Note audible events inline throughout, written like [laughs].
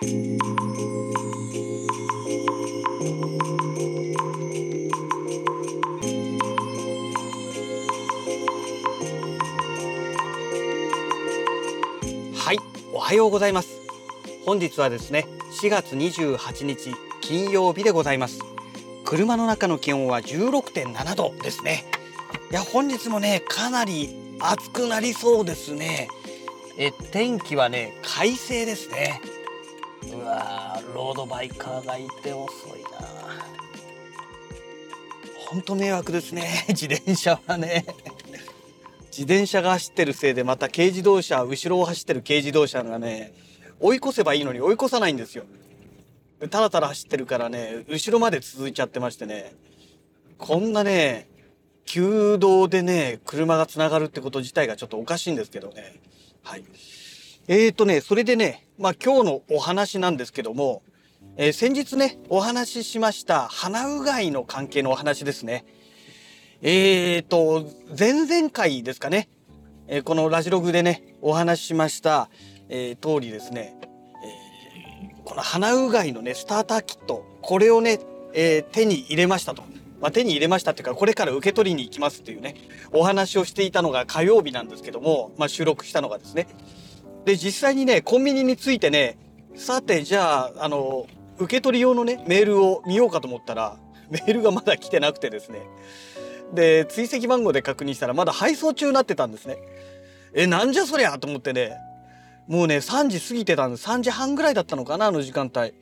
はいおはようございます。本日はですね4月28日金曜日でございます。車の中の気温は16.7度ですね。いや本日もねかなり暑くなりそうですね。え天気はね快晴ですね。ロードバイカーがいて遅いな。本当迷惑ですね。[laughs] 自転車はね。自転車が走ってるせいでまた軽自動車後ろを走ってる軽自動車がね追い越せばいいのに追い越さないんですよ。たらたら走ってるからね後ろまで続いちゃってましてね。こんなね旧道でね車がつながるってこと自体がちょっとおかしいんですけどね。はい。えーとねそれでねまあ今日のお話なんですけども、えー、先日ねお話ししました鼻うがいの関係のお話ですねえーと、前々回ですかね、えー、このラジログでね、お話ししました、えー、通りですね、えー、この鼻うがいのね、スターターキット、これをね、え手に入れましたと。まあ、手に入れましたっていうか、これから受け取りに行きますっていうね、お話をしていたのが火曜日なんですけども、まあ、収録したのがですね。で、実際にね、コンビニについてね、さて、じゃあ、あの、受け取り用のね、メールを見ようかと思ったら、[laughs] メールがまだ来てなくてですね、で追跡番号で確認したらまだ配送中になってたんですね。えなんじゃそりゃと思ってね。もうね3時過ぎてたんです。3時半ぐらいだったのかなあの時間帯。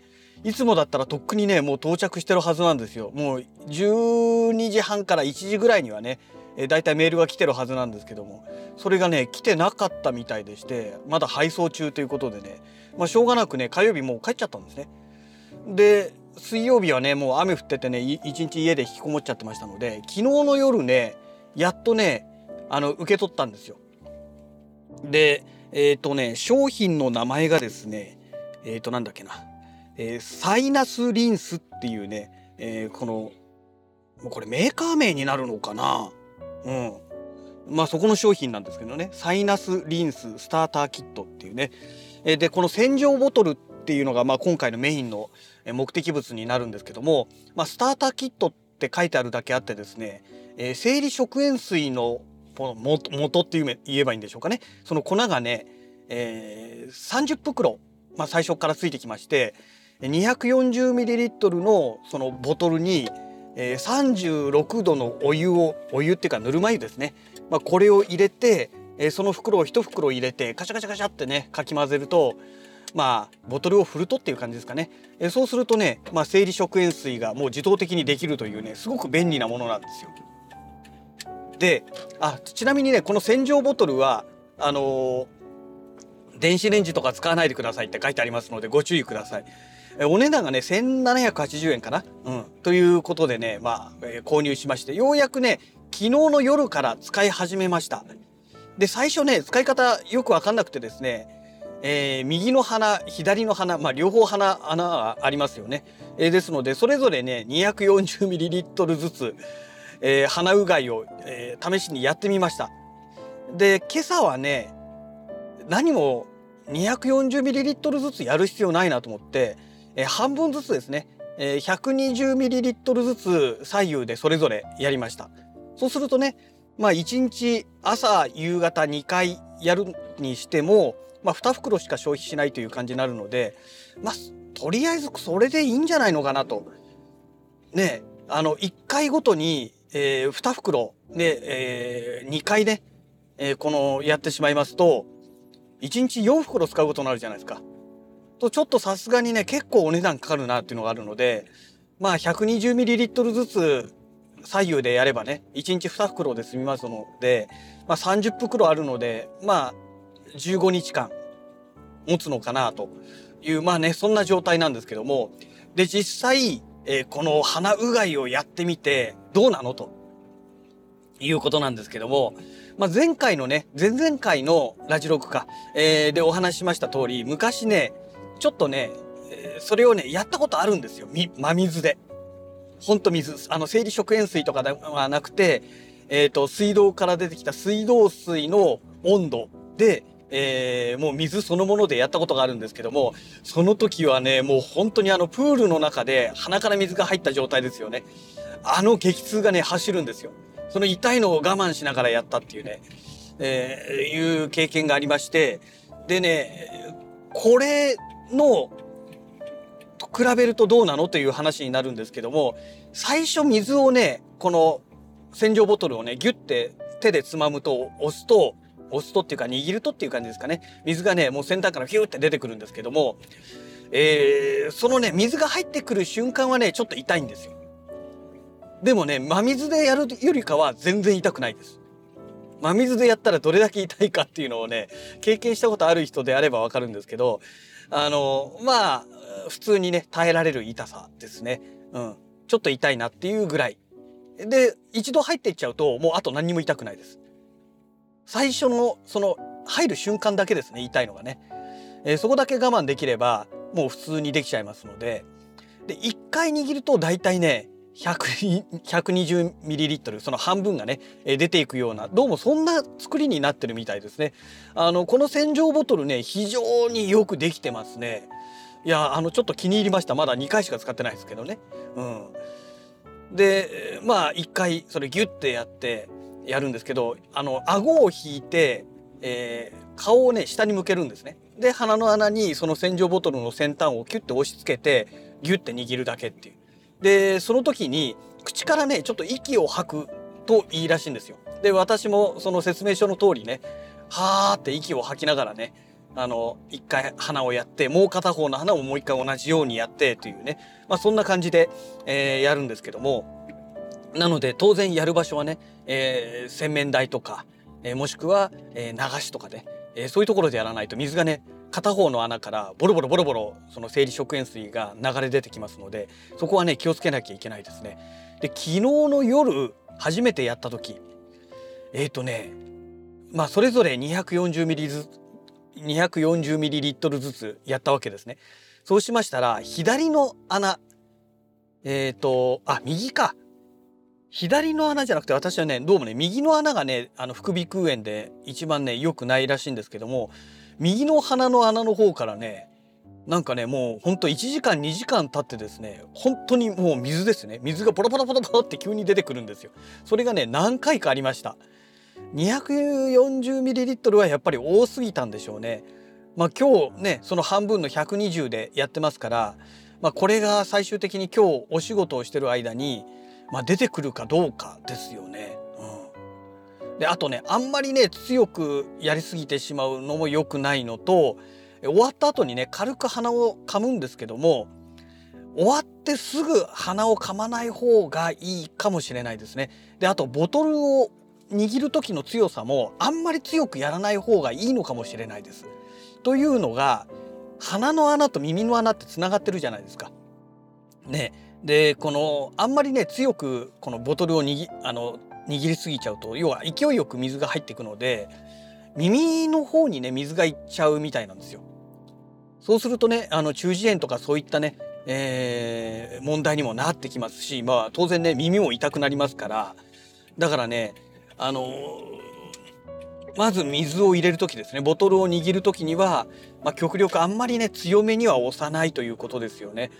いつもだったらとっくにねもう到着してるはずなんですよ。もう12時半から1時ぐらいにはねえだいたいメールが来てるはずなんですけどもそれがね来てなかったみたいでしてまだ配送中ということでねまあしょうがなくね火曜日もう帰っちゃったんですねで水曜日はねもう雨降っててね一日家で引きこもっちゃってましたので昨日の夜ねやっとねあの受け取ったんですよ。でえっ、ー、とね商品の名前がですねえっ、ー、となんだっけな、えー、サイナスリンスっていうね、え、このこれメーカー名になるのかな？うん。まあそこの商品なんですけどね。サイナスリンススターターキットっていうね。でこの洗浄ボトルっていうのがまあ今回のメインの目的物になるんですけども、まあ、スターターキットって書いてあるだけあってですね、えー、生理食塩水の元って言えばいいんでしょうかね。その粉がね、えー、30袋、まあ、最初からついてきまして 240ml のそのボトルに、えー、え36度のお湯をお湯っていうかぬるま湯ですね、まあ、これを入れて、えー、その袋を1袋入れてカシャカシャカシャってねかき混ぜるとまあ、ボトルを振るとっていう感じですかね。えそうするとね、まあ、生理食塩水がもう自動的にできるというね、すごく便利なものなんですよ。で、あ、ちなみにね、この洗浄ボトルは、あの、電子レンジとか使わないでくださいって書いてありますのでご注意ください。お値段がね、1780円かな？うん。ということでね、まあ、えー、購入しまして、ようやくね、昨日の夜から使い始めました。で、最初ね、使い方よくわかんなくてですね、えー、右の鼻左の鼻、まあ、両方鼻穴がありますよね、えー、ですのでそれぞれね 240ml ずつ、えー、鼻うがいを、え、試しにやってみましたで今朝はね何も 240ml ずつやる必要ないなと思って、え、半分ずつですね、えー、120ml ずつ左右でそれぞれやりましたそうするとねまあ1日朝夕方2回やるにしてもまあ、2袋しか消費しないという感じになるので、まあ、とりあえずそれでいいんじゃないのかなと。ねあの1回ごとに、えー、2袋で、えー、2回ね、えー、このやってしまいますと1日4袋使うことになるじゃないですか。とちょっとさすがにね結構お値段かかるなっていうのがあるのでまあ 120ml ずつ左右でやればね1日2袋で済みますので、まあ、30袋あるのでまあ15日間持つのかなというまあねそんな状態なんですけどもで実際、えー、この鼻うがいをやってみてどうなのということなんですけども、まあ、前回のね前々回のラジログか、えー、でお話ししました通り昔ねちょっとね、それをねやったことあるんですよ真水で。ほんと水あの生理食塩水とかではなくて、えーと水道から出てきた水道水の温度でえー、もう水そのものでやったことがあるんですけども、その時はね、もう本当にあのプールの中で鼻から水が入った状態ですよね。あの激痛がね、走るんですよ。その痛いのを我慢しながらやったっていうね、えー、いう経験がありまして、でね、これの、と比べるとどうなのという話になるんですけども、最初水をね、この洗浄ボトルをね、ギュッて手でつまむと押すと、押すとっていうか握るとっていう感じですかね。水がね、もう先端からヒューって出てくるんですけども、えー、そのね、水が入ってくる瞬間はね、ちょっと痛いんですよ。でもね、真水でやるよりかは全然痛くないです。真水でやったらどれだけ痛いかっていうのをね、経験したことある人であればわかるんですけど、あの、まあ、普通にね、耐えられる痛さですね。うん。ちょっと痛いなっていうぐらい。で、一度入っていっちゃうと、もうあと何にも痛くないです。最初の、その、入る瞬間だけですね、痛いのがね。えー、そこだけ我慢できれば、もう普通にできちゃいますので、で、一回握ると大体ね、120ml その半分がね出ていくようなどうもそんな作りになってるみたいですね。あのこの洗浄ボトルね非常によくできてますね。いやあのちょっと気に入りました。まだ2回しか使ってないですけどね。うん。でまあ1回それギュッてやってやるんですけどあの顎を引いて、えー、顔をね下に向けるんですね。で鼻の穴にその洗浄ボトルの先端をキュッて押し付けてギュッて握るだけっていう。でその時に口からねちょっと息を吐くといいらしいんですよ。で私もその説明書の通りねはーって息を吐きながらねあの一回鼻をやってもう片方の鼻をもう一回同じようにやってというね、まあ、そんな感じで、えー、やるんですけどもなので当然やる場所はね、えー、洗面台とか、えー、もしくは、え、流しとかね、えー、そういうところでやらないと水がね片方の穴からボロボロボロボロその生理食塩水が流れ出てきますのでそこはね気をつけなきゃいけないですね。で昨日の夜初めてやった時えっ、ー、とねまあそれぞれ240ミリず240ミリリットルずつやったわけですね。そうしましたら左の穴えっ、ー、とあ右か左の穴じゃなくて私はねどうもね右の穴がねあの副鼻腔炎で一番ね良くないらしいんですけども右の鼻の穴の方からねなんかねもうほんと1時間2時間経ってですね本当にもう水ですね。水がポロポロポロポロって急に出てくるんですよ。それがね何回かありました。2 4 0トルはやっぱり多すぎたんでしょうね。まあ今日ねその半分の120でやってますからまあこれが最終的に今日お仕事をしてる間にまあ出てくるかどうかですよねうんであとねあんまりね強くやりすぎてしまうのも良くないのと終わった後にね軽く鼻を噛むんですけども終わってすぐ鼻を噛まない方がいいかもしれないですね。であとボトルを握る時の強さもあんまり強くやらない方がいいのかもしれないです。というのが鼻の穴と耳の穴ってつながってるじゃないですか。ねでこのあんまりね強くこのボトルを握あの握りすぎちゃうと要は勢いよく水が入っていくので耳の方にね水がいっちゃうみたいなんですよ。そうするとねあの中耳炎とかそういったね、えー、問題にもなってきますしまあ当然ね耳も痛くなりますからだからねあのまず水を入れる時ですねボトルを握る時には、まあ、極力あんまりね強めには押さないということですよね。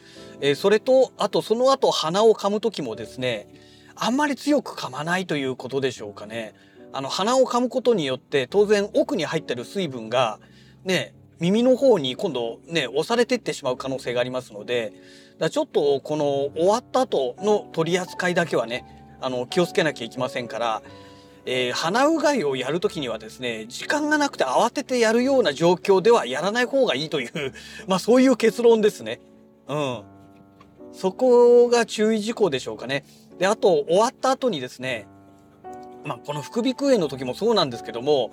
えー、それとあとその後鼻を噛む時もですねあんまり強く噛まないということでしょうかね。あの鼻を噛むことによって当然奥に入ってる水分がね耳の方に今度ね押されてってしまう可能性がありますのでだちょっとこの終わった後の取り扱いだけはねあの気をつけなきゃいけませんから、えー、鼻うがいをやる時にはですね時間がなくて慌ててやるような状況ではやらない方がいいという [laughs] まあそういう結論ですね。うん。そこが注意事項でしょうかね。で、あと、終わった後にですね、まあ、この副鼻腔炎の時もそうなんですけども、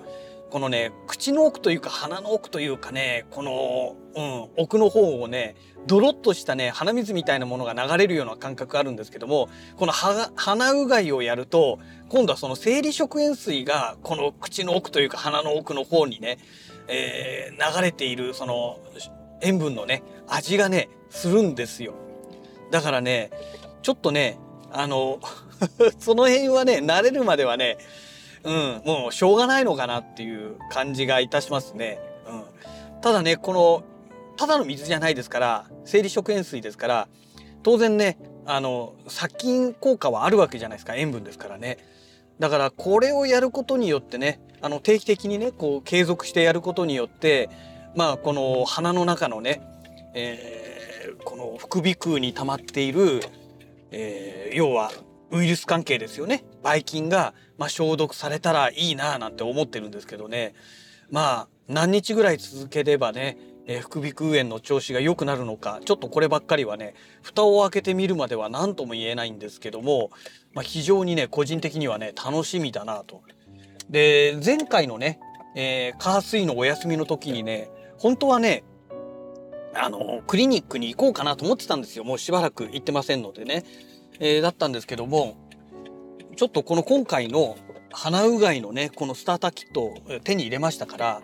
このね、口の奥というか鼻の奥というかね、この、うん、奥の方をね、ドロッとしたね、鼻水みたいなものが流れるような感覚あるんですけども、この鼻うがいをやると、今度はその生理食塩水が、この口の奥というか鼻の奥の方にね、えー、流れている、その、塩分のね、味がね、するんですよ。だからね、ちょっとね、あの [laughs] その辺はね慣れるまではねうん、もうしょうがないのかなっていう感じがいたしますね。うん、ただね、この、ただの水じゃないですから、生理食塩水ですから、当然ね、あの、殺菌効果はあるわけじゃないですか。塩分ですからね。だからこれをやることによってね、あの定期的にね、こう継続してやることによって、まあこの鼻の中のね、えー、この副鼻腔に溜まっている、えー、要はウイルス関係ですよね。ばい菌が、まあ、消毒されたらいいななんて思ってるんですけどね。まあ何日ぐらい続ければね、え、副鼻腔炎の調子が良くなるのかちょっとこればっかりはね蓋を開けてみるまでは何とも言えないんですけども、まあ、非常にね個人的にはね楽しみだなと。で前回のね、えー、水のお休みの時にね本当はねあのクリニックに行こうかなと思ってたんですよもうしばらく行ってませんのでね、えー、だったんですけどもちょっとこの今回の鼻うがいのねこのスターターキットを手に入れましたから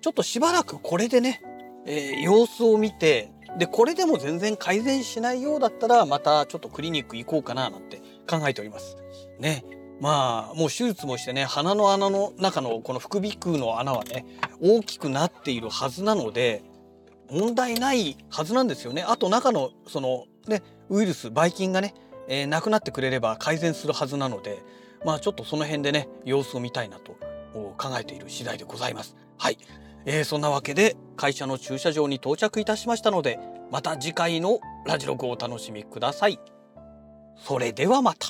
ちょっとしばらくこれでねえー、様子を見てでこれでも全然改善しないようだったらまたちょっとクリニック行こうかななんて考えております。ね。まあもう手術もしてね鼻の穴の中のこの副鼻腔の穴はね大きくなっているはずなので問題ないはずなんですよね。あと中のそのねウイルスばい菌がね、えー、なくなってくれれば改善するはずなのでまあちょっとその辺でね様子を見たいなと考えている次第でございます。はい。えー、そんなわけで会社の駐車場に到着いたしましたのでまた次回のラジログをお楽しみください。それではまた。